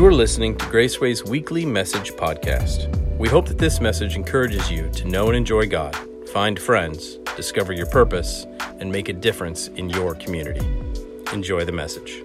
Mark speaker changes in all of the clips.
Speaker 1: You are listening to Graceway's weekly message podcast. We hope that this message encourages you to know and enjoy God, find friends, discover your purpose, and make a difference in your community. Enjoy the message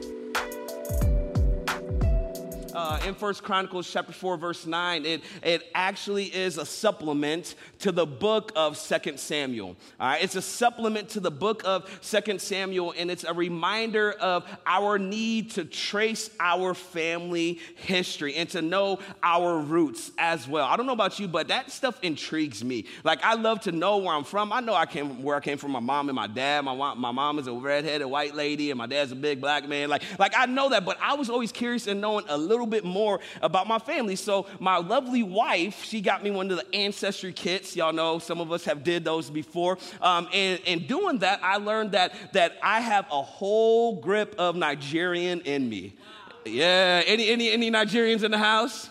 Speaker 2: in First Chronicles chapter 4, verse 9, it, it actually is a supplement to the book of Second Samuel. All right, it's a supplement to the book of Second Samuel, and it's a reminder of our need to trace our family history and to know our roots as well. I don't know about you, but that stuff intrigues me. Like I love to know where I'm from. I know I came where I came from. My mom and my dad. My my mom is a redheaded white lady, and my dad's a big black man. Like like I know that, but I was always curious in knowing a little bit more more about my family. So my lovely wife, she got me one of the ancestry kits. Y'all know some of us have did those before. Um, and, and doing that, I learned that, that I have a whole grip of Nigerian in me. Yeah, any, any, any Nigerians in the house?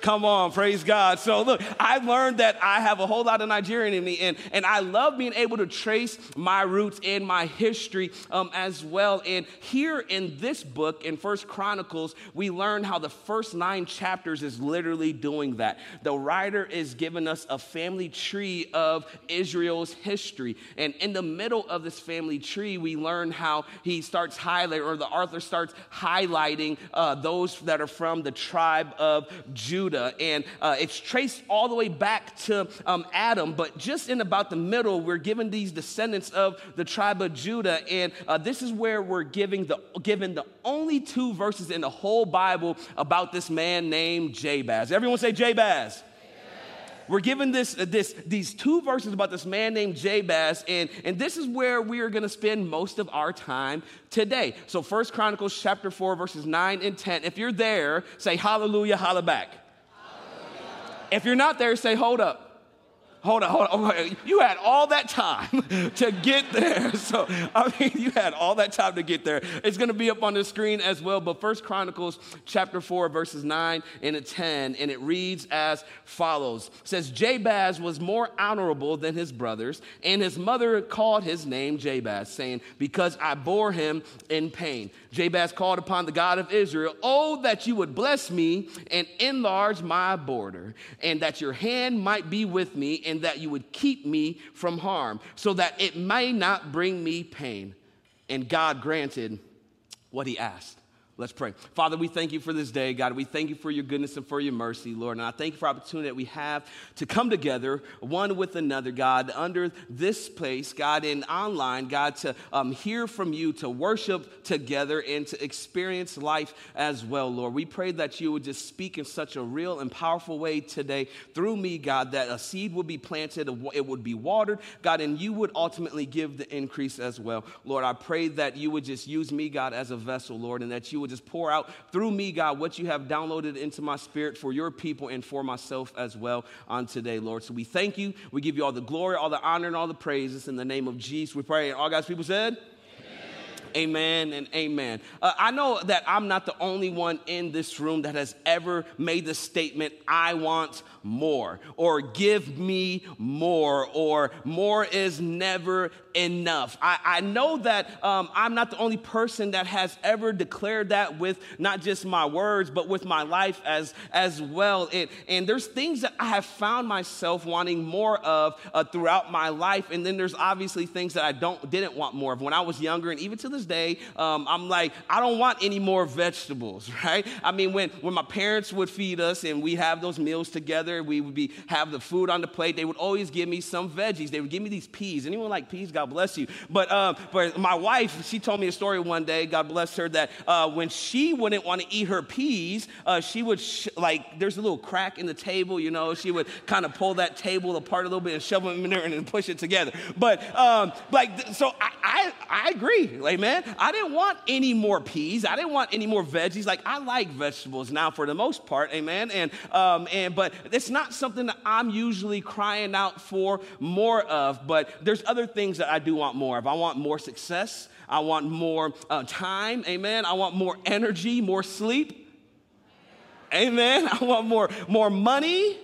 Speaker 2: Come on, praise God. So, look, I learned that I have a whole lot of Nigerian in me, and, and I love being able to trace my roots and my history um, as well. And here in this book, in First Chronicles, we learn how the first nine chapters is literally doing that. The writer is giving us a family tree of Israel's history. And in the middle of this family tree, we learn how he starts highlighting, or the author starts highlighting uh, those that are from the tribe of Judah. Judah, and uh, it's traced all the way back to um, Adam. But just in about the middle, we're given these descendants of the tribe of Judah, and uh, this is where we're giving the given the only two verses in the whole Bible about this man named Jabez. Everyone say Jabez we're given this, uh, this, these two verses about this man named Jabez, and, and this is where we are going to spend most of our time today. So First Chronicles chapter 4, verses 9 and 10. If you're there, say hallelujah, holla back. If you're not there, say, hold up. Hold on, hold on. Oh, you had all that time to get there. So, I mean, you had all that time to get there. It's going to be up on the screen as well. But First Chronicles chapter 4, verses 9 and 10, and it reads as follows. It says, Jabez was more honorable than his brothers, and his mother called his name Jabez, saying, Because I bore him in pain. Jabez called upon the God of Israel, Oh, that you would bless me and enlarge my border, and that your hand might be with me, and that you would keep me from harm, so that it may not bring me pain. And God granted what he asked. Let's pray. Father, we thank you for this day, God. We thank you for your goodness and for your mercy, Lord. And I thank you for the opportunity that we have to come together, one with another, God, under this place, God, and online, God, to um, hear from you, to worship together, and to experience life as well, Lord. We pray that you would just speak in such a real and powerful way today through me, God, that a seed would be planted, it would be watered, God, and you would ultimately give the increase as well. Lord, I pray that you would just use me, God, as a vessel, Lord, and that you would just pour out through me, God, what you have downloaded into my spirit for your people and for myself as well on today, Lord. So we thank you. We give you all the glory, all the honor, and all the praises in the name of Jesus. We pray. All God's people said, Amen and amen. Uh, I know that I'm not the only one in this room that has ever made the statement, I want more, or give me more, or more is never enough. I, I know that um, I'm not the only person that has ever declared that with not just my words, but with my life as, as well. And, and there's things that I have found myself wanting more of uh, throughout my life. And then there's obviously things that I don't, didn't want more of. When I was younger, and even to this day, um, I'm like, I don't want any more vegetables, right? I mean, when, when my parents would feed us and we have those meals together, we would be, have the food on the plate, they would always give me some veggies. They would give me these peas. Anyone like peas? God bless you. But, uh, but my wife, she told me a story one day, God bless her, that uh, when she wouldn't want to eat her peas, uh, she would, sh- like, there's a little crack in the table, you know, she would kind of pull that table apart a little bit and shove them in there and push it together. But, um, like, so I, I, I agree, amen. I didn't want any more peas. I didn't want any more veggies. Like, I like vegetables now for the most part, amen. And, um, and, but it's not something that I'm usually crying out for more of, but there's other things that I do want more If I want more success. I want more uh, time. Amen. I want more energy, more sleep. Amen. I want more, more money.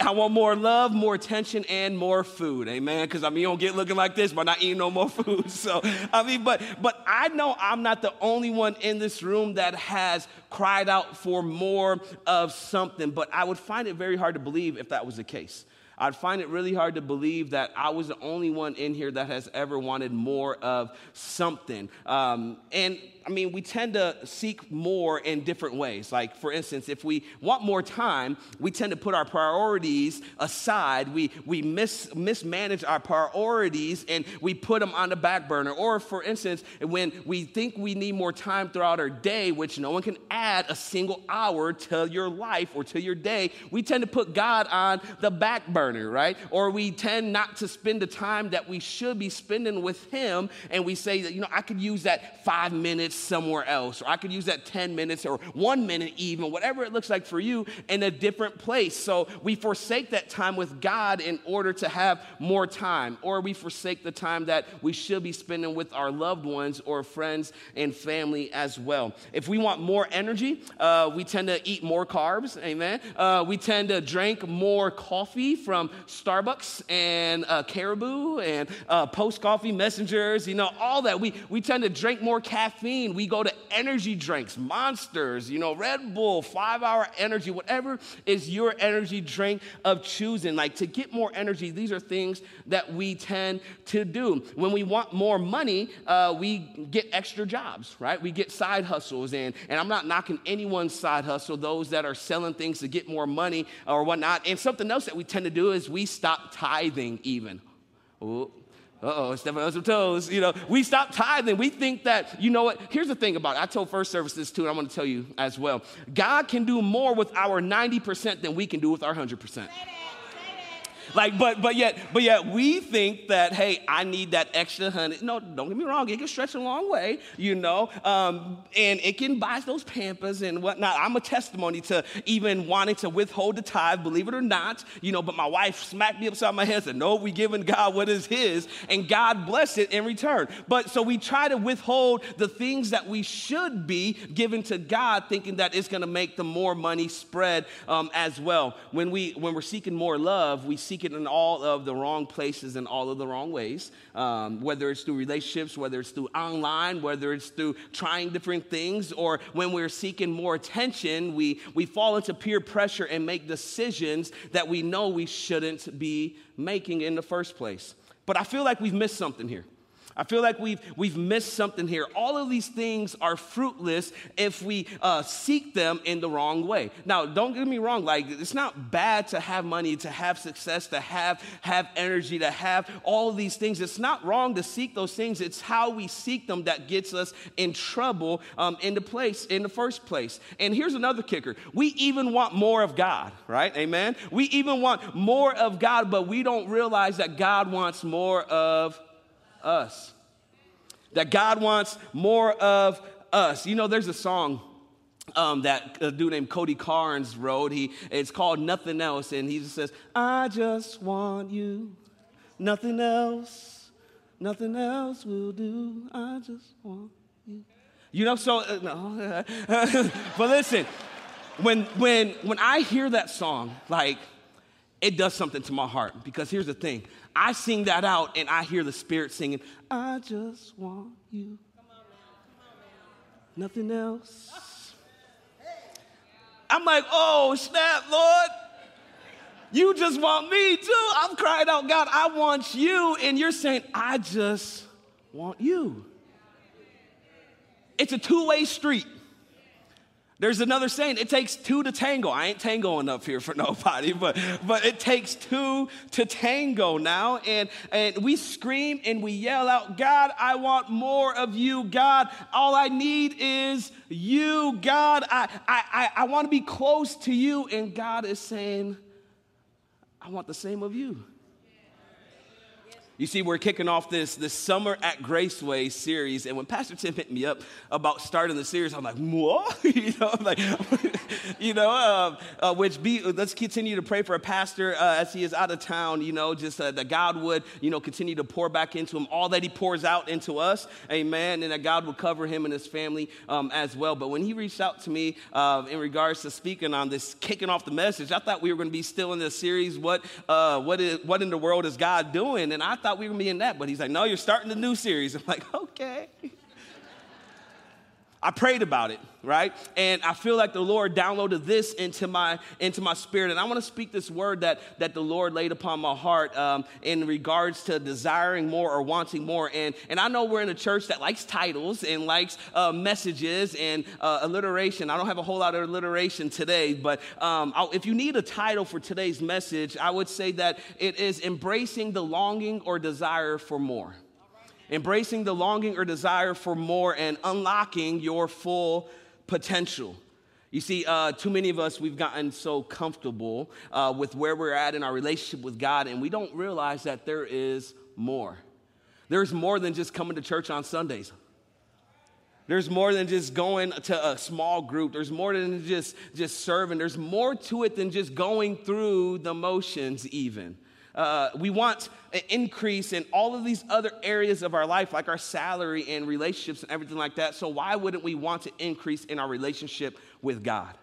Speaker 2: I want more love, more attention, and more food. Amen. Because I mean, you don't get looking like this by not eating no more food. So I mean, but but I know I'm not the only one in this room that has cried out for more of something. But I would find it very hard to believe if that was the case. I'd find it really hard to believe that I was the only one in here that has ever wanted more of something. Um, and I mean, we tend to seek more in different ways. Like, for instance, if we want more time, we tend to put our priorities aside. We, we mis- mismanage our priorities and we put them on the back burner. Or, for instance, when we think we need more time throughout our day, which no one can add a single hour to your life or to your day, we tend to put God on the back burner, right? Or we tend not to spend the time that we should be spending with Him and we say that, you know, I could use that five minutes somewhere else, or I could use that 10 minutes or one minute even, whatever it looks like for you in a different place. So we forsake that time with God in order to have more time, or we forsake the time that we should be spending with our loved ones or friends and family as well. If we want more energy, uh, we tend to eat more carbs, amen. Uh, we tend to drink more coffee from Starbucks and uh, Caribou and uh, post coffee messengers, you know, all that. We, we tend to drink more caffeine we go to energy drinks, monsters, you know, Red Bull, five hour energy, whatever is your energy drink of choosing. Like to get more energy, these are things that we tend to do. When we want more money, uh, we get extra jobs, right? We get side hustles. And, and I'm not knocking anyone's side hustle, those that are selling things to get more money or whatnot. And something else that we tend to do is we stop tithing even. Ooh uh-oh, stepping on some toes. You know, we stop tithing. We think that, you know what? Here's the thing about it. I told first service this too, and I'm to tell you as well. God can do more with our 90% than we can do with our 100%. Like, but but yet, but yet we think that, hey, I need that extra honey. No, don't get me wrong, it can stretch a long way, you know, um, and it can buy those pampers and whatnot. I'm a testimony to even wanting to withhold the tithe, believe it or not, you know, but my wife smacked me upside my head and said, No, we giving God what is his, and God blessed it in return. But so we try to withhold the things that we should be given to God, thinking that it's gonna make the more money spread um, as well. When we when we're seeking more love, we seek it in all of the wrong places and all of the wrong ways, um, whether it's through relationships, whether it's through online, whether it's through trying different things, or when we're seeking more attention, we, we fall into peer pressure and make decisions that we know we shouldn't be making in the first place. But I feel like we've missed something here. I feel like we've, we've missed something here. All of these things are fruitless if we uh, seek them in the wrong way. Now, don't get me wrong, like, it's not bad to have money, to have success, to have, have energy, to have all these things. It's not wrong to seek those things. It's how we seek them that gets us in trouble um, in the place, in the first place. And here's another kicker we even want more of God, right? Amen? We even want more of God, but we don't realize that God wants more of us. That God wants more of us. You know, there's a song um, that a dude named Cody Carnes wrote. He, it's called Nothing Else, and he just says, I just want you, nothing else, nothing else will do. I just want you. You know, so, uh, no. but listen, when, when, when I hear that song, like, it does something to my heart because here's the thing I sing that out and I hear the Spirit singing, I just want you. Nothing else. I'm like, oh, snap, Lord. You just want me too. I'm crying out, God, I want you. And you're saying, I just want you. It's a two way street. There's another saying, it takes two to tango. I ain't tangoing up here for nobody, but, but it takes two to tango now. And, and we scream and we yell out, God, I want more of you. God, all I need is you. God, I, I, I, I want to be close to you. And God is saying, I want the same of you. You see, we're kicking off this, this Summer at Graceway series, and when Pastor Tim hit me up about starting the series, I'm like, what? you know, I'm like, you know, uh, uh, which be, let's continue to pray for a pastor uh, as he is out of town, you know, just uh, that God would, you know, continue to pour back into him all that he pours out into us, amen, and that God would cover him and his family um, as well. But when he reached out to me uh, in regards to speaking on this, kicking off the message, I thought we were going to be still in this series, what, uh, what, is, what in the world is God doing? And I thought we were going to be in that, but he's like, no, you're starting the new series. I'm like, okay. I prayed about it, right? And I feel like the Lord downloaded this into my into my spirit, and I want to speak this word that that the Lord laid upon my heart um, in regards to desiring more or wanting more. And and I know we're in a church that likes titles and likes uh, messages and uh, alliteration. I don't have a whole lot of alliteration today, but um, if you need a title for today's message, I would say that it is embracing the longing or desire for more embracing the longing or desire for more and unlocking your full potential. You see, uh, too many of us, we've gotten so comfortable uh, with where we're at in our relationship with God, and we don't realize that there is more. There's more than just coming to church on Sundays. There's more than just going to a small group. There's more than just, just serving. There's more to it than just going through the motions, even. Uh, we want an increase in all of these other areas of our life, like our salary and relationships and everything like that. So, why wouldn't we want to increase in our relationship with God?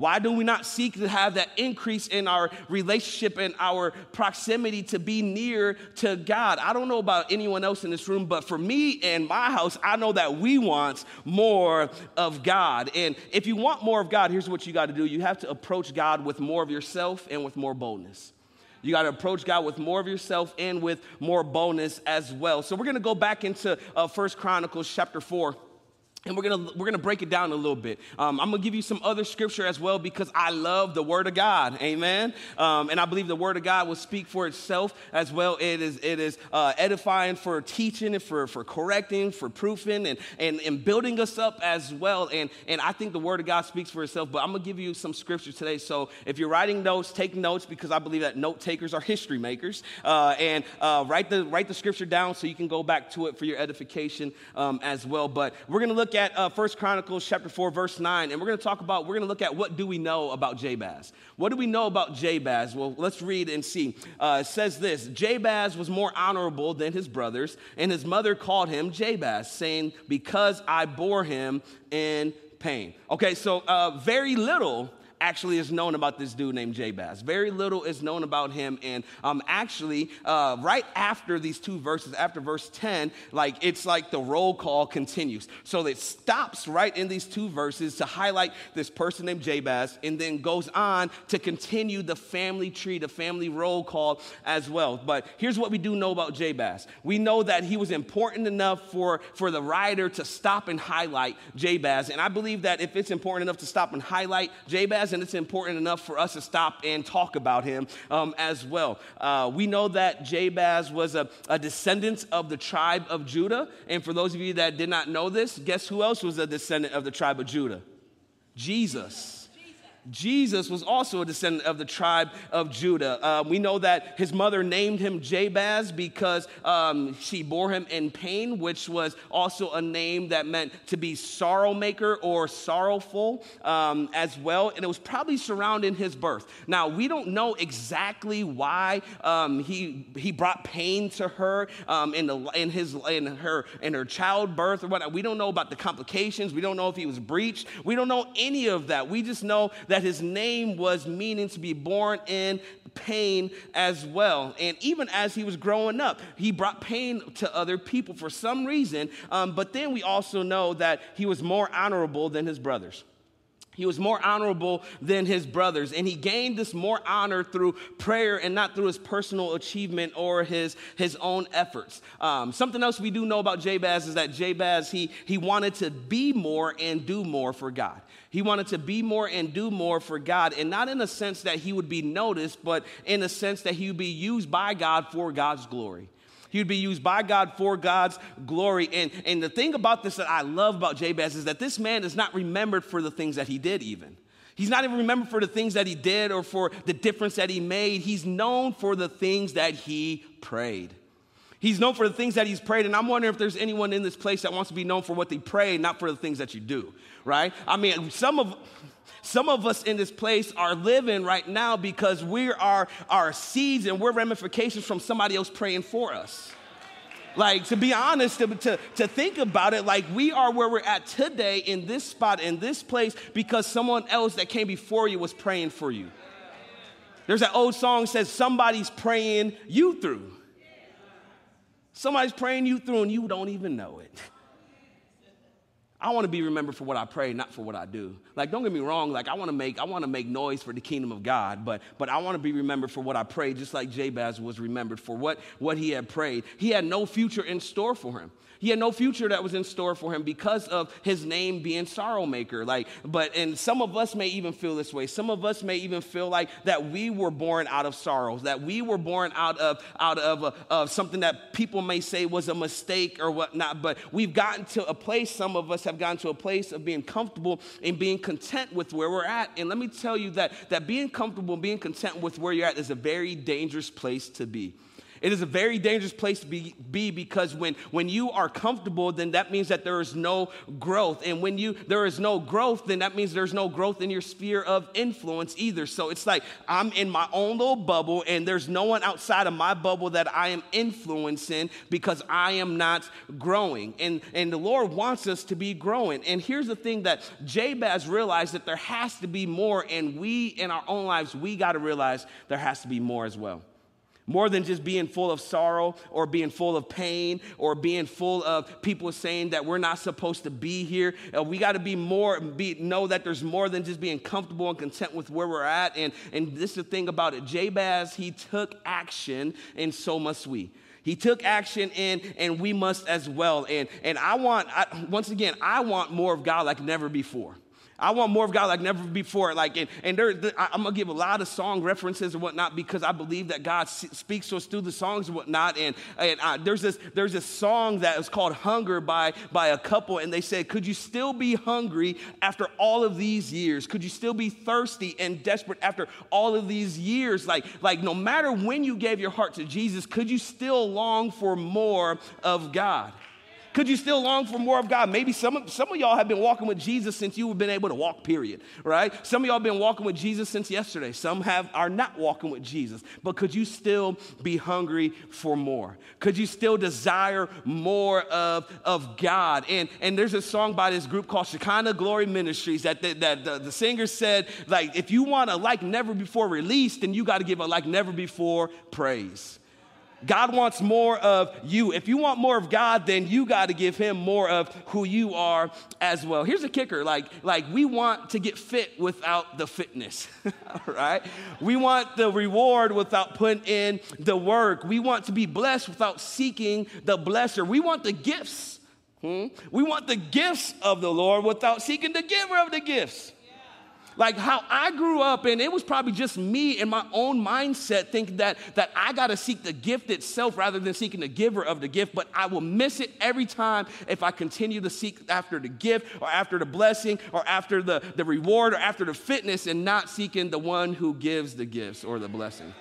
Speaker 2: Why do we not seek to have that increase in our relationship and our proximity to be near to God? I don't know about anyone else in this room, but for me and my house, I know that we want more of God. And if you want more of God, here's what you got to do you have to approach God with more of yourself and with more boldness. You got to approach God with more of yourself and with more boldness as well. So we're going to go back into uh, First Chronicles chapter 4. And we're gonna we're gonna break it down a little bit. Um, I'm gonna give you some other scripture as well because I love the Word of God, Amen. Um, and I believe the Word of God will speak for itself as well. It is it is uh, edifying for teaching and for for correcting, for proofing, and, and and building us up as well. And and I think the Word of God speaks for itself. But I'm gonna give you some scripture today. So if you're writing notes, take notes because I believe that note takers are history makers. Uh, and uh, write the write the scripture down so you can go back to it for your edification um, as well. But we're gonna look look at uh, 1 Chronicles chapter 4, verse 9, and we're going to talk about, we're going to look at what do we know about Jabez. What do we know about Jabez? Well, let's read and see. Uh, it says this Jabez was more honorable than his brothers, and his mother called him Jabez, saying, Because I bore him in pain. Okay, so uh, very little actually is known about this dude named Jabez. Very little is known about him. And um, actually, uh, right after these two verses, after verse 10, like it's like the roll call continues. So it stops right in these two verses to highlight this person named Jabez and then goes on to continue the family tree, the family roll call as well. But here's what we do know about Jabez we know that he was important enough for, for the writer to stop and highlight Jabez. And I believe that if it's important enough to stop and highlight Jabez, and it's important enough for us to stop and talk about him um, as well. Uh, we know that Jabez was a, a descendant of the tribe of Judah. And for those of you that did not know this, guess who else was a descendant of the tribe of Judah? Jesus. Jesus was also a descendant of the tribe of Judah. Uh, we know that his mother named him Jabez because um, she bore him in pain, which was also a name that meant to be sorrow maker or sorrowful um, as well. And it was probably surrounding his birth. Now, we don't know exactly why um, he, he brought pain to her um, in, the, in, his, in, her, in her childbirth or whatnot. We don't know about the complications. We don't know if he was breached. We don't know any of that. We just know that his name was meaning to be born in pain as well. And even as he was growing up, he brought pain to other people for some reason. Um, but then we also know that he was more honorable than his brothers. He was more honorable than his brothers, and he gained this more honor through prayer and not through his personal achievement or his, his own efforts. Um, something else we do know about Jabez is that Jabez, he, he wanted to be more and do more for God. He wanted to be more and do more for God, and not in a sense that he would be noticed, but in a sense that he would be used by God for God's glory. He would be used by God for God's glory. And, and the thing about this that I love about Jabez is that this man is not remembered for the things that he did, even. He's not even remembered for the things that he did or for the difference that he made. He's known for the things that he prayed. He's known for the things that he's prayed, and I'm wondering if there's anyone in this place that wants to be known for what they pray, not for the things that you do, right? I mean, some of some of us in this place are living right now because we are our seeds and we're ramifications from somebody else praying for us. Like, to be honest, to, to, to think about it, like we are where we're at today in this spot, in this place, because someone else that came before you was praying for you. There's that old song says, Somebody's praying you through. Somebody's praying you through and you don't even know it. I want to be remembered for what I pray, not for what I do. Like, don't get me wrong. Like, I want to make I want to make noise for the kingdom of God, but but I want to be remembered for what I prayed, just like Jabez was remembered for what what he had prayed. He had no future in store for him. He had no future that was in store for him because of his name being sorrow maker. Like, but and some of us may even feel this way. Some of us may even feel like that we were born out of sorrows, that we were born out of out of, uh, of something that people may say was a mistake or whatnot. But we've gotten to a place. Some of us have gotten to a place of being comfortable and being content with where we're at. And let me tell you that that being comfortable, being content with where you're at, is a very dangerous place to be. It is a very dangerous place to be, be, because when, when you are comfortable, then that means that there is no growth. And when you there is no growth, then that means there's no growth in your sphere of influence either. So it's like I'm in my own little bubble, and there's no one outside of my bubble that I am influencing because I am not growing. And, and the Lord wants us to be growing. And here's the thing that Jabez realized that there has to be more, and we in our own lives, we got to realize there has to be more as well. More than just being full of sorrow or being full of pain or being full of people saying that we're not supposed to be here. Uh, we got to be more, be, know that there's more than just being comfortable and content with where we're at. And, and this is the thing about it Jabez, he took action, and so must we. He took action and and we must as well. And and I want I, once again, I want more of God like never before. I want more of God like never before. Like, and, and there, I'm gonna give a lot of song references and whatnot because I believe that God speaks to us through the songs and whatnot. And, and uh, there's this there's this song that is called "Hunger" by by a couple, and they said, "Could you still be hungry after all of these years? Could you still be thirsty and desperate after all of these years? Like, like no matter when you gave your heart to Jesus, could you still long for more of God?" Could you still long for more of God? Maybe some of, some of y'all have been walking with Jesus since you've been able to walk, period, right? Some of y'all have been walking with Jesus since yesterday. Some have are not walking with Jesus. But could you still be hungry for more? Could you still desire more of, of God? And, and there's a song by this group called Shekinah Glory Ministries that, the, that the, the singer said, like, if you want a like never before release, then you got to give a like never before praise. God wants more of you. If you want more of God, then you got to give him more of who you are as well. Here's a kicker like, like we want to get fit without the fitness, right? We want the reward without putting in the work. We want to be blessed without seeking the blesser. We want the gifts. Hmm? We want the gifts of the Lord without seeking the giver of the gifts. Like how I grew up, and it was probably just me in my own mindset thinking that, that I got to seek the gift itself rather than seeking the giver of the gift, but I will miss it every time if I continue to seek after the gift or after the blessing or after the, the reward or after the fitness and not seeking the one who gives the gifts or the blessing.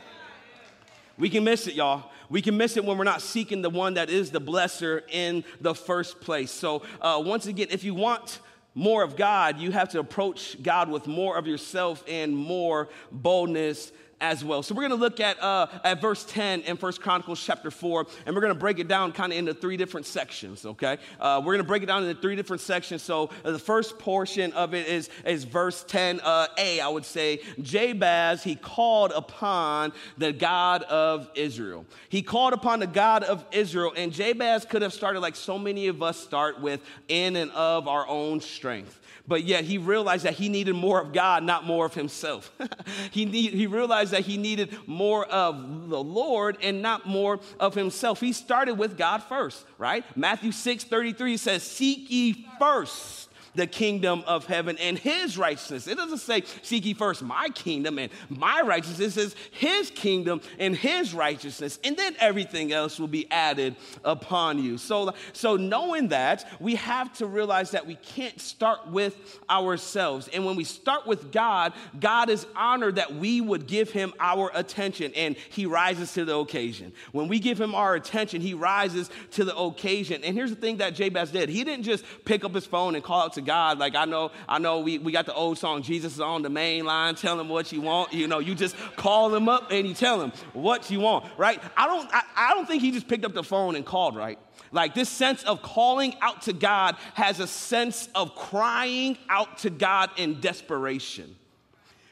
Speaker 2: We can miss it, y'all. We can miss it when we're not seeking the one that is the blesser in the first place. So, uh, once again, if you want more of God, you have to approach God with more of yourself and more boldness as well. So we're going to look at uh, at verse 10 in First Chronicles chapter 4, and we're going to break it down kind of into three different sections, okay? Uh, we're going to break it down into three different sections. So uh, the first portion of it is, is verse 10a, uh, I would say. Jabez, he called upon the God of Israel. He called upon the God of Israel, and Jabez could have started like so many of us start with in and of our own strength but yet he realized that he needed more of God, not more of himself. he, need, he realized that he needed more of the Lord and not more of himself. He started with God first, right? Matthew 6 33 says, Seek ye first the kingdom of heaven and his righteousness. It doesn't say, seek ye first my kingdom and my righteousness. It says his kingdom and his righteousness, and then everything else will be added upon you. So, so knowing that, we have to realize that we can't start with ourselves. And when we start with God, God is honored that we would give him our attention, and he rises to the occasion. When we give him our attention, he rises to the occasion. And here's the thing that Jabez did. He didn't just pick up his phone and call out to God. Like I know, I know we, we got the old song, Jesus is on the main line, tell him what you want. You know, you just call him up and you tell him what you want, right? I don't I, I don't think he just picked up the phone and called, right? Like this sense of calling out to God has a sense of crying out to God in desperation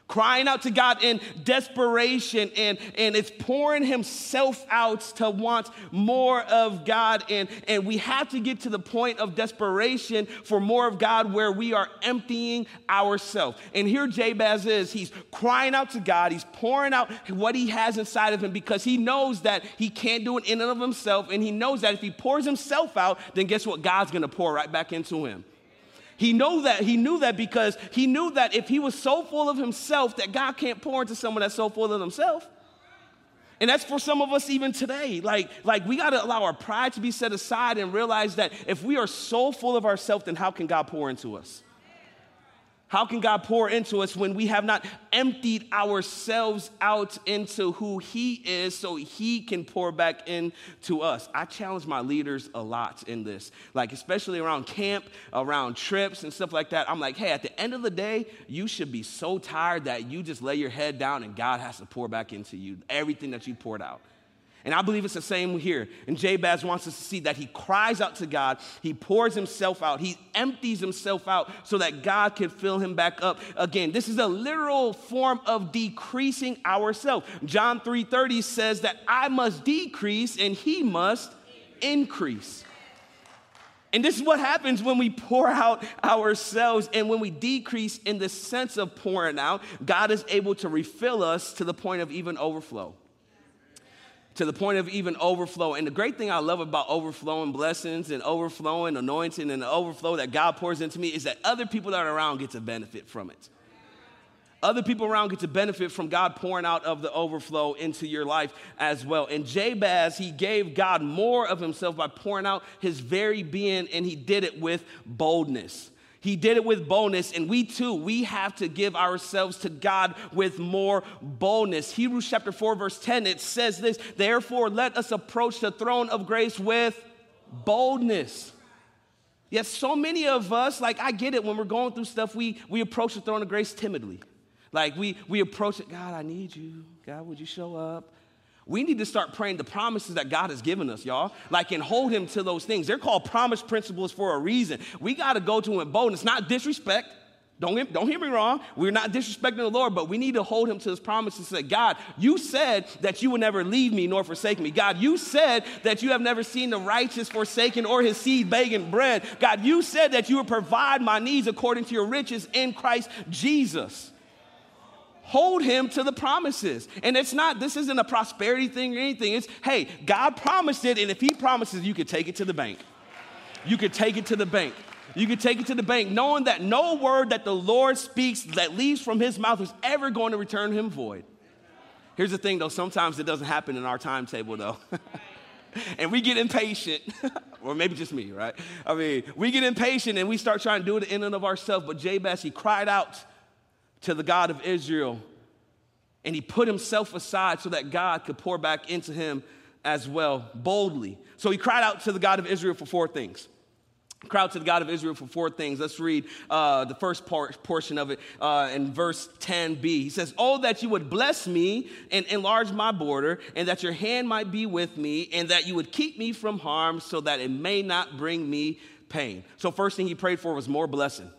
Speaker 2: crying out to God in desperation and, and it's pouring himself out to want more of God. And, and we have to get to the point of desperation for more of God where we are emptying ourselves. And here Jabez is, he's crying out to God, he's pouring out what he has inside of him because he knows that he can't do it in and of himself. And he knows that if he pours himself out, then guess what? God's gonna pour right back into him. He knew that. He knew that because he knew that if he was so full of himself that God can't pour into someone that's so full of themselves. And that's for some of us even today. Like, like we got to allow our pride to be set aside and realize that if we are so full of ourselves, then how can God pour into us? How can God pour into us when we have not emptied ourselves out into who He is so He can pour back into us? I challenge my leaders a lot in this, like especially around camp, around trips, and stuff like that. I'm like, hey, at the end of the day, you should be so tired that you just lay your head down and God has to pour back into you everything that you poured out. And I believe it's the same here. And Jabez wants us to see that he cries out to God, he pours himself out, he empties himself out so that God can fill him back up again. This is a literal form of decreasing ourselves. John 3:30 says that I must decrease and he must increase. And this is what happens when we pour out ourselves and when we decrease in the sense of pouring out, God is able to refill us to the point of even overflow to the point of even overflow. And the great thing I love about overflowing blessings and overflowing anointing and the overflow that God pours into me is that other people that are around get to benefit from it. Other people around get to benefit from God pouring out of the overflow into your life as well. And Jabez, he gave God more of himself by pouring out his very being, and he did it with boldness. He did it with boldness, and we too, we have to give ourselves to God with more boldness. Hebrews chapter 4, verse 10, it says this Therefore, let us approach the throne of grace with boldness. Yet, so many of us, like I get it, when we're going through stuff, we, we approach the throne of grace timidly. Like we, we approach it, God, I need you. God, would you show up? We need to start praying the promises that God has given us, y'all. Like, and hold Him to those things. They're called promise principles for a reason. We got to go to Him in boldness, not disrespect. Don't, don't hear me wrong. We're not disrespecting the Lord, but we need to hold him to his promises say, God, you said that you would never leave me nor forsake me. God, you said that you have never seen the righteous forsaken or his seed begging bread. God, you said that you would provide my needs according to your riches in Christ Jesus hold him to the promises. And it's not, this isn't a prosperity thing or anything. It's, hey, God promised it, and if he promises, you could take it to the bank. You could take it to the bank. You could take it to the bank, knowing that no word that the Lord speaks that leaves from his mouth is ever going to return him void. Here's the thing, though, sometimes it doesn't happen in our timetable, though. and we get impatient, or maybe just me, right? I mean, we get impatient and we start trying to do it in and of ourselves. But Jabez, he cried out to the God of Israel. And he put himself aside so that God could pour back into him as well, boldly. So he cried out to the God of Israel for four things. Cried to the God of Israel for four things. Let's read uh, the first part, portion of it uh, in verse 10b. He says, Oh, that you would bless me and enlarge my border, and that your hand might be with me, and that you would keep me from harm, so that it may not bring me pain. So, first thing he prayed for was more blessing.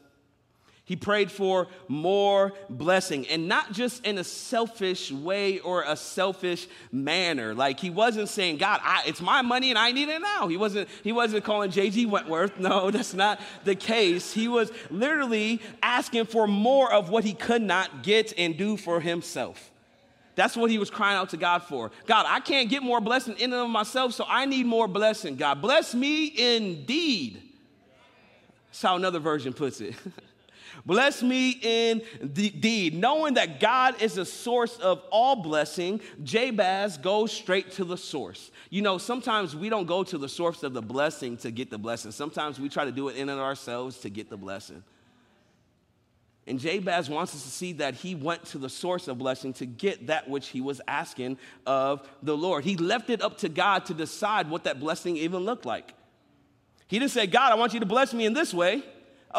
Speaker 2: He prayed for more blessing and not just in a selfish way or a selfish manner. Like he wasn't saying, God, I, it's my money and I need it now. He wasn't, he wasn't calling J.G. Wentworth. No, that's not the case. He was literally asking for more of what he could not get and do for himself. That's what he was crying out to God for. God, I can't get more blessing in and of myself, so I need more blessing. God, bless me indeed That's how another version puts it. Bless me indeed. Knowing that God is the source of all blessing, Jabez goes straight to the source. You know, sometimes we don't go to the source of the blessing to get the blessing. Sometimes we try to do it in and ourselves to get the blessing. And Jabez wants us to see that he went to the source of blessing to get that which he was asking of the Lord. He left it up to God to decide what that blessing even looked like. He didn't say, God, I want you to bless me in this way.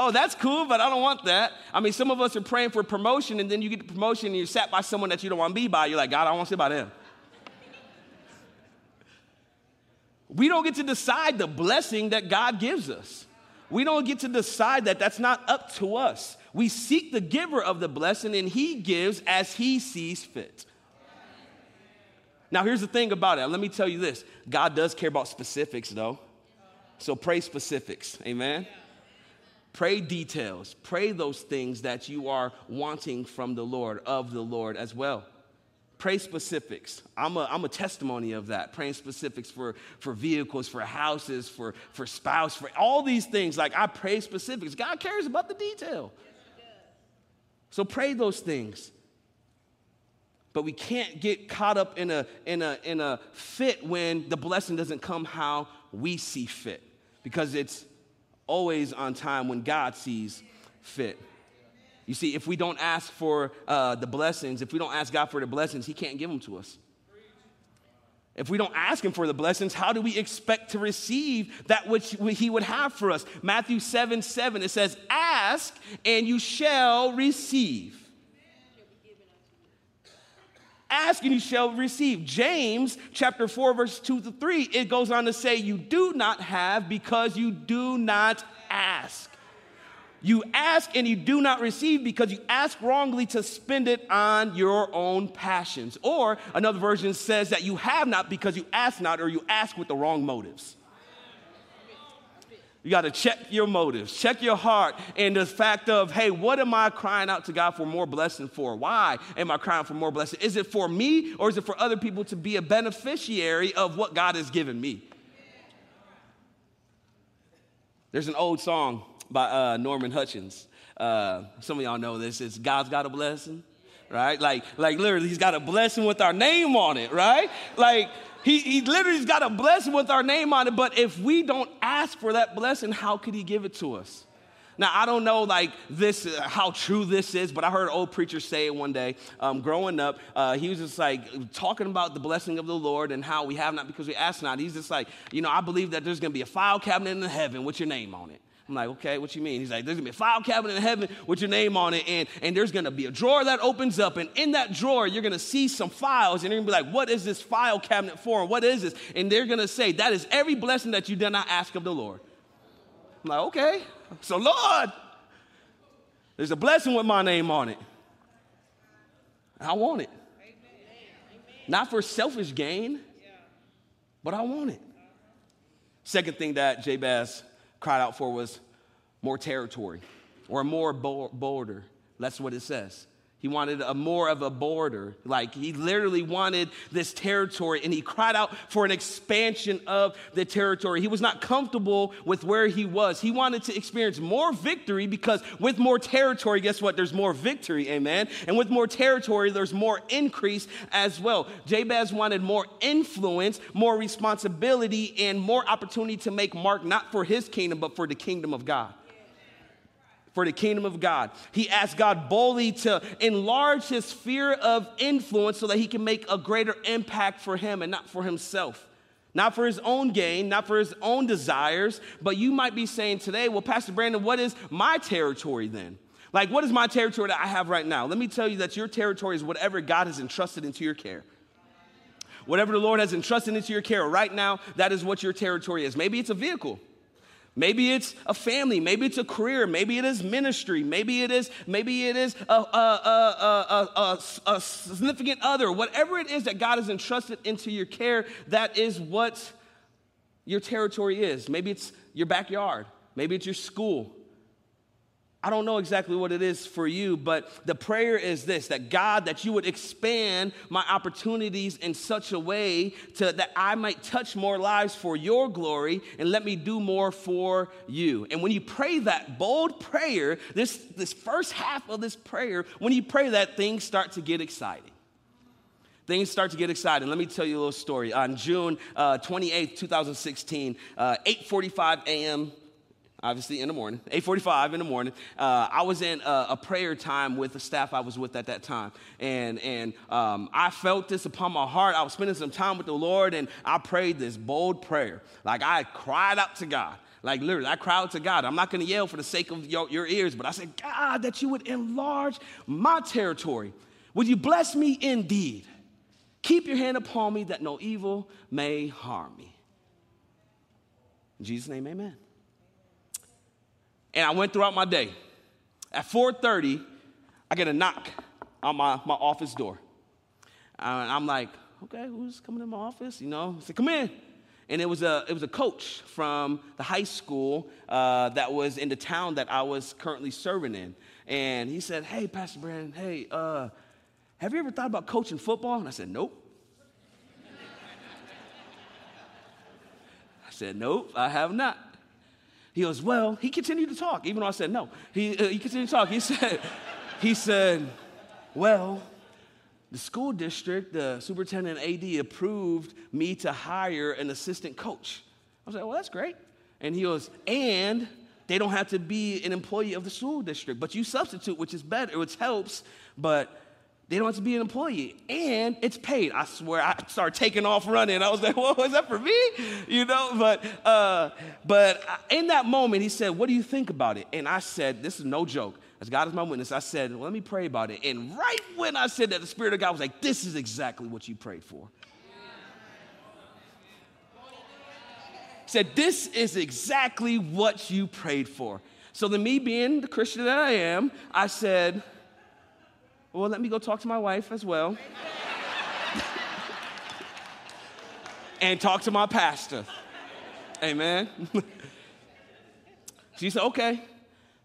Speaker 2: Oh, that's cool, but I don't want that. I mean, some of us are praying for promotion, and then you get the promotion and you're sat by someone that you don't want to be by. You're like, God, I want to sit by them. we don't get to decide the blessing that God gives us. We don't get to decide that. That's not up to us. We seek the giver of the blessing, and he gives as he sees fit. Now, here's the thing about it. Let me tell you this God does care about specifics, though. So pray specifics. Amen. Pray details. Pray those things that you are wanting from the Lord, of the Lord as well. Pray specifics. I'm a, I'm a testimony of that. Praying specifics for, for vehicles, for houses, for, for spouse, for all these things. Like I pray specifics. God cares about the detail. So pray those things. But we can't get caught up in a, in, a, in a fit when the blessing doesn't come how we see fit because it's always on time when God sees fit. You see, if we don't ask for uh, the blessings, if we don't ask God for the blessings, He can't give them to us. If we don't ask Him for the blessings, how do we expect to receive that which He would have for us? Matthew 7 7, it says, Ask and you shall receive. Ask and you shall receive. James chapter 4, verse 2 to 3, it goes on to say, You do not have because you do not ask. You ask and you do not receive because you ask wrongly to spend it on your own passions. Or another version says that you have not because you ask not or you ask with the wrong motives. You got to check your motives, check your heart, and the fact of, hey, what am I crying out to God for more blessing for? Why am I crying for more blessing? Is it for me or is it for other people to be a beneficiary of what God has given me? There's an old song by uh, Norman Hutchins. Uh, some of y'all know this. It's God's Got a Blessing, right? Like, like literally, He's got a blessing with our name on it, right? Like, he, he literally's got a blessing with our name on it, but if we don't ask for that blessing, how could he give it to us? Now, I don't know like this, uh, how true this is, but I heard an old preacher say it one day. Um, growing up, uh, he was just like talking about the blessing of the Lord and how we have not because we ask not. He's just like, you know, I believe that there's going to be a file cabinet in heaven with your name on it. I'm like, okay, what you mean? He's like, there's gonna be a file cabinet in heaven with your name on it, and, and there's gonna be a drawer that opens up, and in that drawer, you're gonna see some files, and you're gonna be like, what is this file cabinet for? And what is this? And they're gonna say, that is every blessing that you did not ask of the Lord. I'm like, okay. So, Lord, there's a blessing with my name on it. I want it. Not for selfish gain, but I want it. Second thing that Jabez cried out for was more territory or more border. That's what it says. He wanted a more of a border. Like he literally wanted this territory and he cried out for an expansion of the territory. He was not comfortable with where he was. He wanted to experience more victory because with more territory, guess what? There's more victory, amen. And with more territory, there's more increase as well. Jabez wanted more influence, more responsibility, and more opportunity to make mark not for his kingdom, but for the kingdom of God for the kingdom of God. He asked God boldly to enlarge his sphere of influence so that he can make a greater impact for him and not for himself. Not for his own gain, not for his own desires, but you might be saying today, well, Pastor Brandon, what is my territory then? Like, what is my territory that I have right now? Let me tell you that your territory is whatever God has entrusted into your care. Whatever the Lord has entrusted into your care right now, that is what your territory is. Maybe it's a vehicle. Maybe it's a family, maybe it's a career, maybe it is ministry, maybe it is maybe it is a, a, a, a, significant other. Whatever it is that God has entrusted into your care, that is what your territory is. Maybe it's your backyard, maybe it's your school, I don't know exactly what it is for you, but the prayer is this that God, that you would expand my opportunities in such a way to, that I might touch more lives for your glory and let me do more for you. And when you pray that bold prayer, this, this first half of this prayer, when you pray that, things start to get exciting things start to get exciting. Let me tell you a little story. On June uh, 28th, 2016, uh, 8.45 a.m., obviously in the morning 8.45 in the morning. Uh, i was in a, a, prayer time with the staff i was with at that time. And, and um, i felt this upon my heart. I was spending some time with the lord and i prayed this bold prayer. Like i cried out to god. Like literally i cried out to god. I'm not going to yell for the sake of your, your ears but i said god that you would enlarge my territory. Would you bless me indeed? Keep your hand upon me that no evil may harm me. In jesus name amen and I went throughout my day. At 4:30, I get a knock on my, my office door. And I'm like, okay, who's coming to my office? You know, I said, come in. And it was a, it was a coach from the high school uh, that was in the town that I was currently serving in. And he said, hey, Pastor Brandon, hey, uh, have you ever thought about coaching football? And I said, nope. I said, nope, I have not. He goes, Well, he continued to talk, even though I said no. He, uh, he continued to talk. He said, he said, Well, the school district, the superintendent AD approved me to hire an assistant coach. I was like, Well, that's great. And he goes, And they don't have to be an employee of the school district, but you substitute, which is better, which helps, but they don't have to be an employee, and it's paid. I swear, I started taking off running. I was like, "What was that for me?" You know. But uh, but in that moment, he said, "What do you think about it?" And I said, "This is no joke. As God is my witness, I said, well, let me pray about it." And right when I said that, the Spirit of God was like, "This is exactly what you prayed for." said, This is exactly what you prayed for. So then, me being the Christian that I am, I said, well, let me go talk to my wife as well. and talk to my pastor. Amen. she said, okay.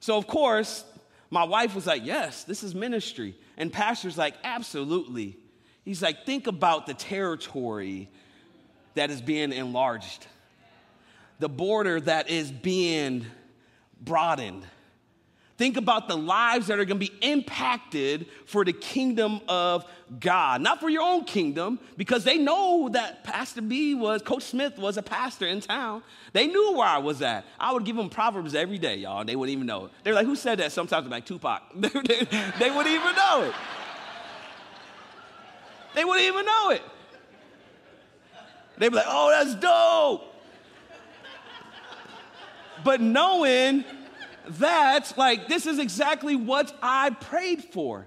Speaker 2: So, of course, my wife was like, yes, this is ministry. And pastor's like, absolutely. He's like, think about the territory that is being enlarged, the border that is being broadened Think about the lives that are going to be impacted for the kingdom of God, not for your own kingdom, because they know that Pastor B was, Coach Smith was a pastor in town. They knew where I was at. I would give them Proverbs every day, y'all, and they wouldn't even know it. They're like, who said that? Sometimes I'm like, Tupac. they, wouldn't even know it. They wouldn't even know it. They'd be like, oh, that's dope. But knowing that, like, this is exactly what I prayed for.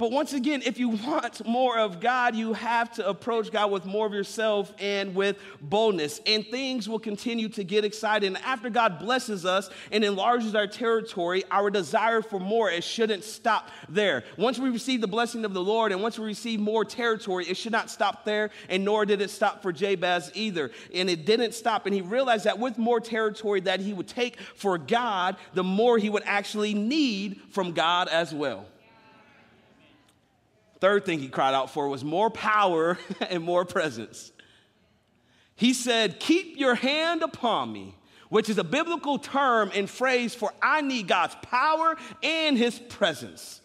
Speaker 2: But once again, if you want more of God, you have to approach God with more of yourself and with boldness. And things will continue to get exciting. And after God blesses us and enlarges our territory, our desire for more, it shouldn't stop there. Once we receive the blessing of the Lord and once we receive more territory, it should not stop there, and nor did it stop for Jabez either. And it didn't stop. And he realized that with more territory that he would take for God, the more he would actually need from God as well. Third thing he cried out for was more power and more presence. He said, Keep your hand upon me, which is a biblical term and phrase for I need God's power and his presence.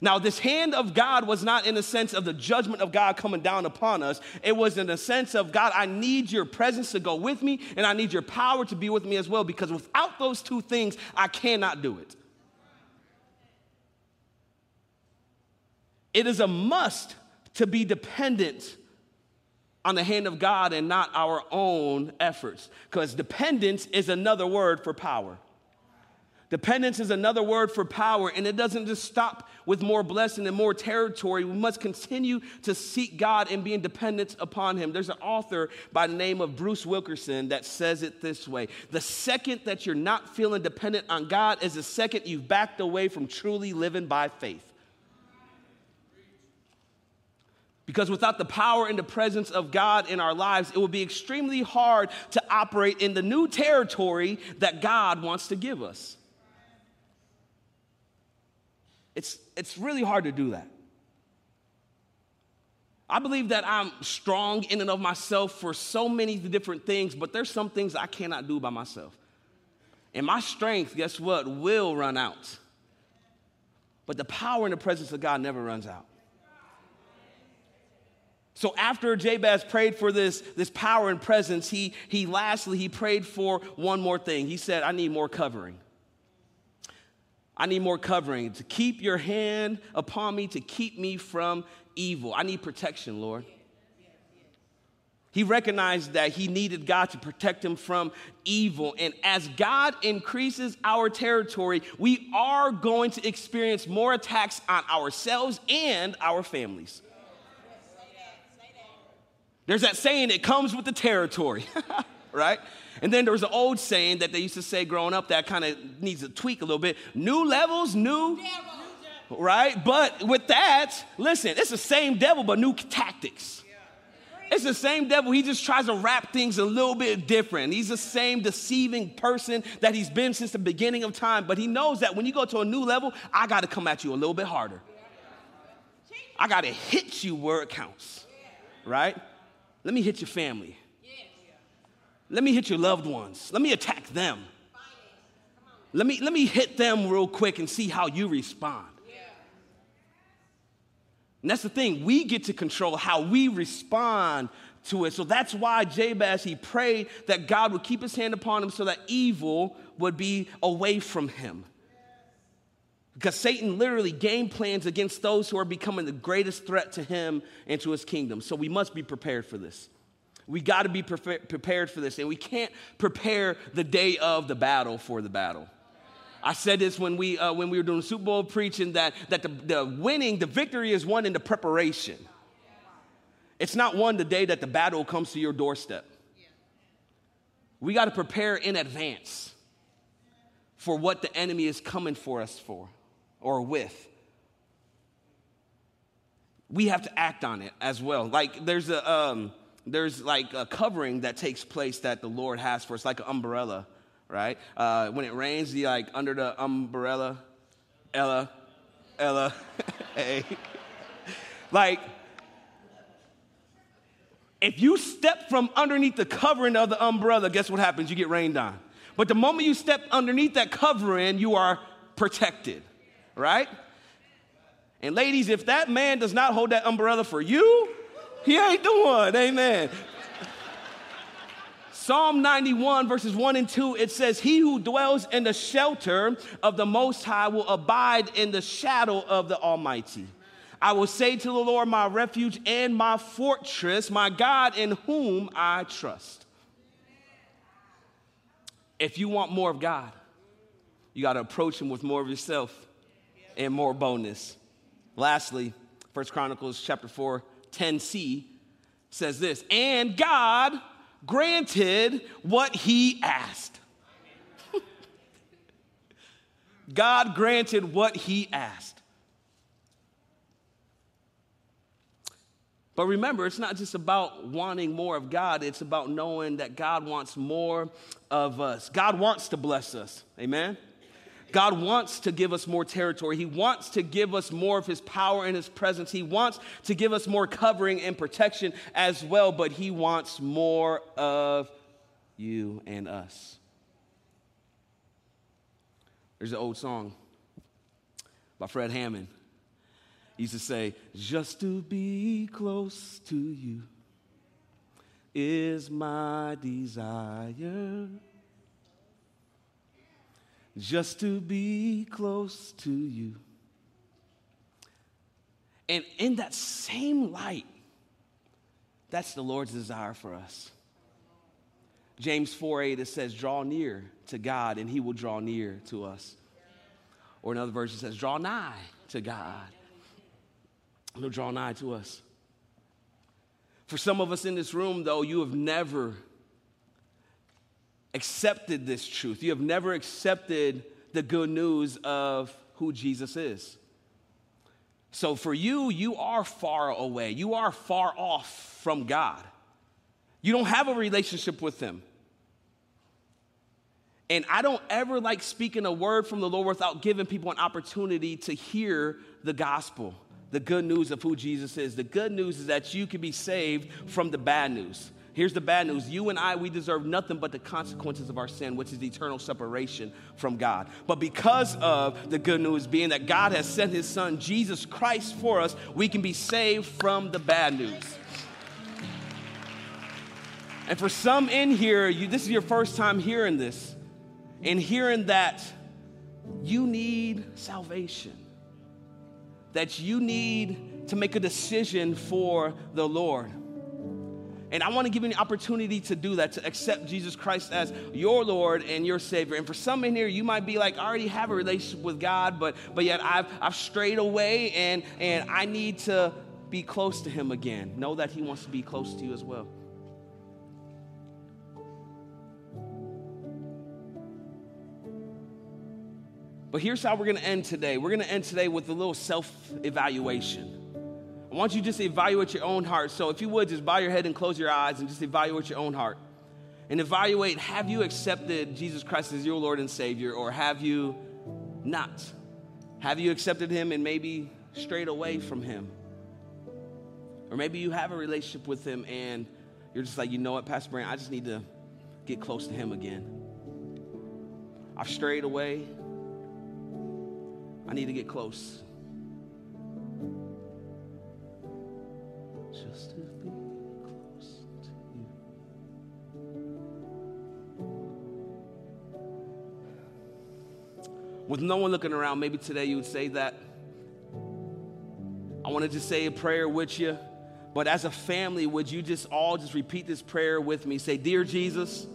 Speaker 2: Now, this hand of God was not in the sense of the judgment of God coming down upon us. It was in the sense of God, I need your presence to go with me, and I need your power to be with me as well, because without those two things, I cannot do it. It is a must to be dependent on the hand of God and not our own efforts, because dependence is another word for power. Dependence is another word for power, and it doesn't just stop with more blessing and more territory. We must continue to seek God and be in dependence upon Him. There's an author by the name of Bruce Wilkerson that says it this way The second that you're not feeling dependent on God is the second you've backed away from truly living by faith. Because without the power and the presence of God in our lives, it will be extremely hard to operate in the new territory that God wants to give us. It's, it's really hard to do that. I believe that I'm strong in and of myself for so many different things, but there's some things I cannot do by myself. And my strength, guess what, will run out. But the power and the presence of God never runs out. So after Jabez prayed for this, this power and presence, he, he lastly, he prayed for one more thing. He said, I need more covering. I need more covering to keep your hand upon me, to keep me from evil. I need protection, Lord. He recognized that he needed God to protect him from evil. And as God increases our territory, we are going to experience more attacks on ourselves and our families. There's that saying, it comes with the territory, right? And then there was an old saying that they used to say growing up that kind of needs a tweak a little bit new levels, new, right? But with that, listen, it's the same devil, but new tactics. It's the same devil. He just tries to wrap things a little bit different. He's the same deceiving person that he's been since the beginning of time. But he knows that when you go to a new level, I got to come at you a little bit harder. I got to hit you where it counts, right? Let me hit your family. Let me hit your loved ones. Let me attack them. Let me, let me hit them real quick and see how you respond. And that's the thing, we get to control how we respond to it. So that's why Jabez, he prayed that God would keep his hand upon him so that evil would be away from him. Because Satan literally game plans against those who are becoming the greatest threat to him and to his kingdom. So we must be prepared for this. We got to be prepared for this, and we can't prepare the day of the battle for the battle. I said this when we, uh, when we were doing Super Bowl preaching that, that the, the winning, the victory is won in the preparation. It's not won the day that the battle comes to your doorstep. We got to prepare in advance for what the enemy is coming for us for or with. We have to act on it as well. Like there's a um, there's like a covering that takes place that the Lord has for us, like an umbrella, right? Uh, when it rains, you like under the umbrella, Ella, Ella, hey, like. If you step from underneath the covering of the umbrella, guess what happens? You get rained on. But the moment you step underneath that covering, you are protected right? And ladies, if that man does not hold that umbrella for you, he ain't the one. Amen. Psalm 91, verses 1 and 2, it says, He who dwells in the shelter of the Most High will abide in the shadow of the Almighty. I will say to the Lord, my refuge and my fortress, my God in whom I trust. If you want more of God, you got to approach Him with more of yourself and more boldness. Lastly, First Chronicles chapter 4, 10c says this, and God granted what he asked. God granted what he asked. But remember, it's not just about wanting more of God, it's about knowing that God wants more of us. God wants to bless us. Amen? God wants to give us more territory. He wants to give us more of His power and His presence. He wants to give us more covering and protection as well, but He wants more of you and us. There's an old song by Fred Hammond. He used to say, Just to be close to you is my desire just to be close to you. And in that same light, that's the Lord's desire for us. James 4 8, it says, Draw near to God, and he will draw near to us. Or another verse, it says, Draw nigh to God, and he'll draw nigh to us. For some of us in this room, though, you have never accepted this truth. You have never accepted the good news of who Jesus is. So for you, you are far away. You are far off from God. You don't have a relationship with Him. And I don't ever like speaking a word from the Lord without giving people an opportunity to hear the gospel, the good news of who Jesus is. The good news is that you can be saved from the bad news. Here's the bad news you and I, we deserve nothing but the consequences of our sin, which is eternal separation from God. But because of the good news being that God has sent his son, Jesus Christ, for us, we can be saved from the bad news. And for some in here, you, this is your first time hearing this and hearing that you need salvation, that you need to make a decision for the Lord. And I want to give you an opportunity to do that, to accept Jesus Christ as your Lord and your Savior. And for some in here, you might be like, I already have a relationship with God, but, but yet I've, I've strayed away and, and I need to be close to Him again. Know that He wants to be close to you as well. But here's how we're going to end today. We're going to end today with a little self evaluation. Want you to just evaluate your own heart. So if you would, just bow your head and close your eyes and just evaluate your own heart. And evaluate have you accepted Jesus Christ as your Lord and Savior, or have you not? Have you accepted Him and maybe strayed away from Him? Or maybe you have a relationship with Him and you're just like, you know what, Pastor Brand, I just need to get close to Him again. I've strayed away. I need to get close. With no one looking around, maybe today you would say that. I want to say a prayer with you. But as a family, would you just all just repeat this prayer with me? Say, Dear Jesus.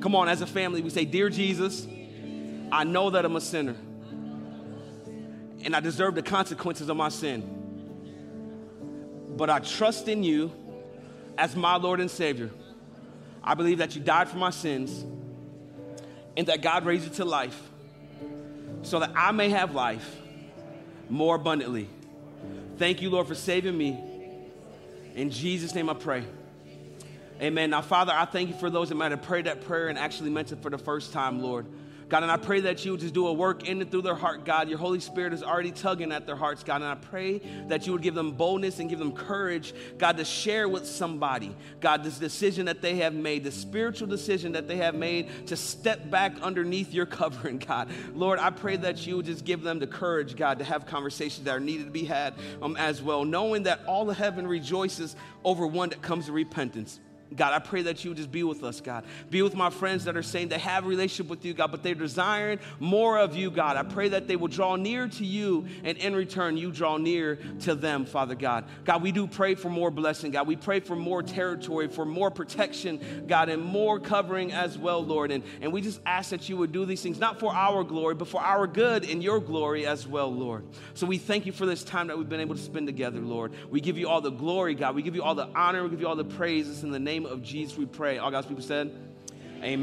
Speaker 2: Come on, as a family, we say, Dear Jesus, I know that I'm a sinner and I deserve the consequences of my sin. But I trust in you as my Lord and Savior. I believe that you died for my sins and that God raised you to life so that I may have life more abundantly. Thank you, Lord, for saving me. In Jesus' name I pray. Amen. Now, Father, I thank you for those that might have prayed that prayer and actually meant it for the first time, Lord. God, and I pray that you would just do a work in and through their heart, God. Your Holy Spirit is already tugging at their hearts, God. And I pray that you would give them boldness and give them courage, God, to share with somebody, God, this decision that they have made, the spiritual decision that they have made to step back underneath your covering, God. Lord, I pray that you would just give them the courage, God, to have conversations that are needed to be had um, as well, knowing that all of heaven rejoices over one that comes to repentance. God, I pray that you would just be with us, God. Be with my friends that are saying they have a relationship with you, God, but they're desiring more of you, God. I pray that they will draw near to you, and in return, you draw near to them, Father God. God, we do pray for more blessing, God. We pray for more territory, for more protection, God, and more covering as well, Lord. And, and we just ask that you would do these things, not for our glory, but for our good and your glory as well, Lord. So we thank you for this time that we've been able to spend together, Lord. We give you all the glory, God. We give you all the honor. We give you all the praises in the name name of Jesus we pray. All God's people said,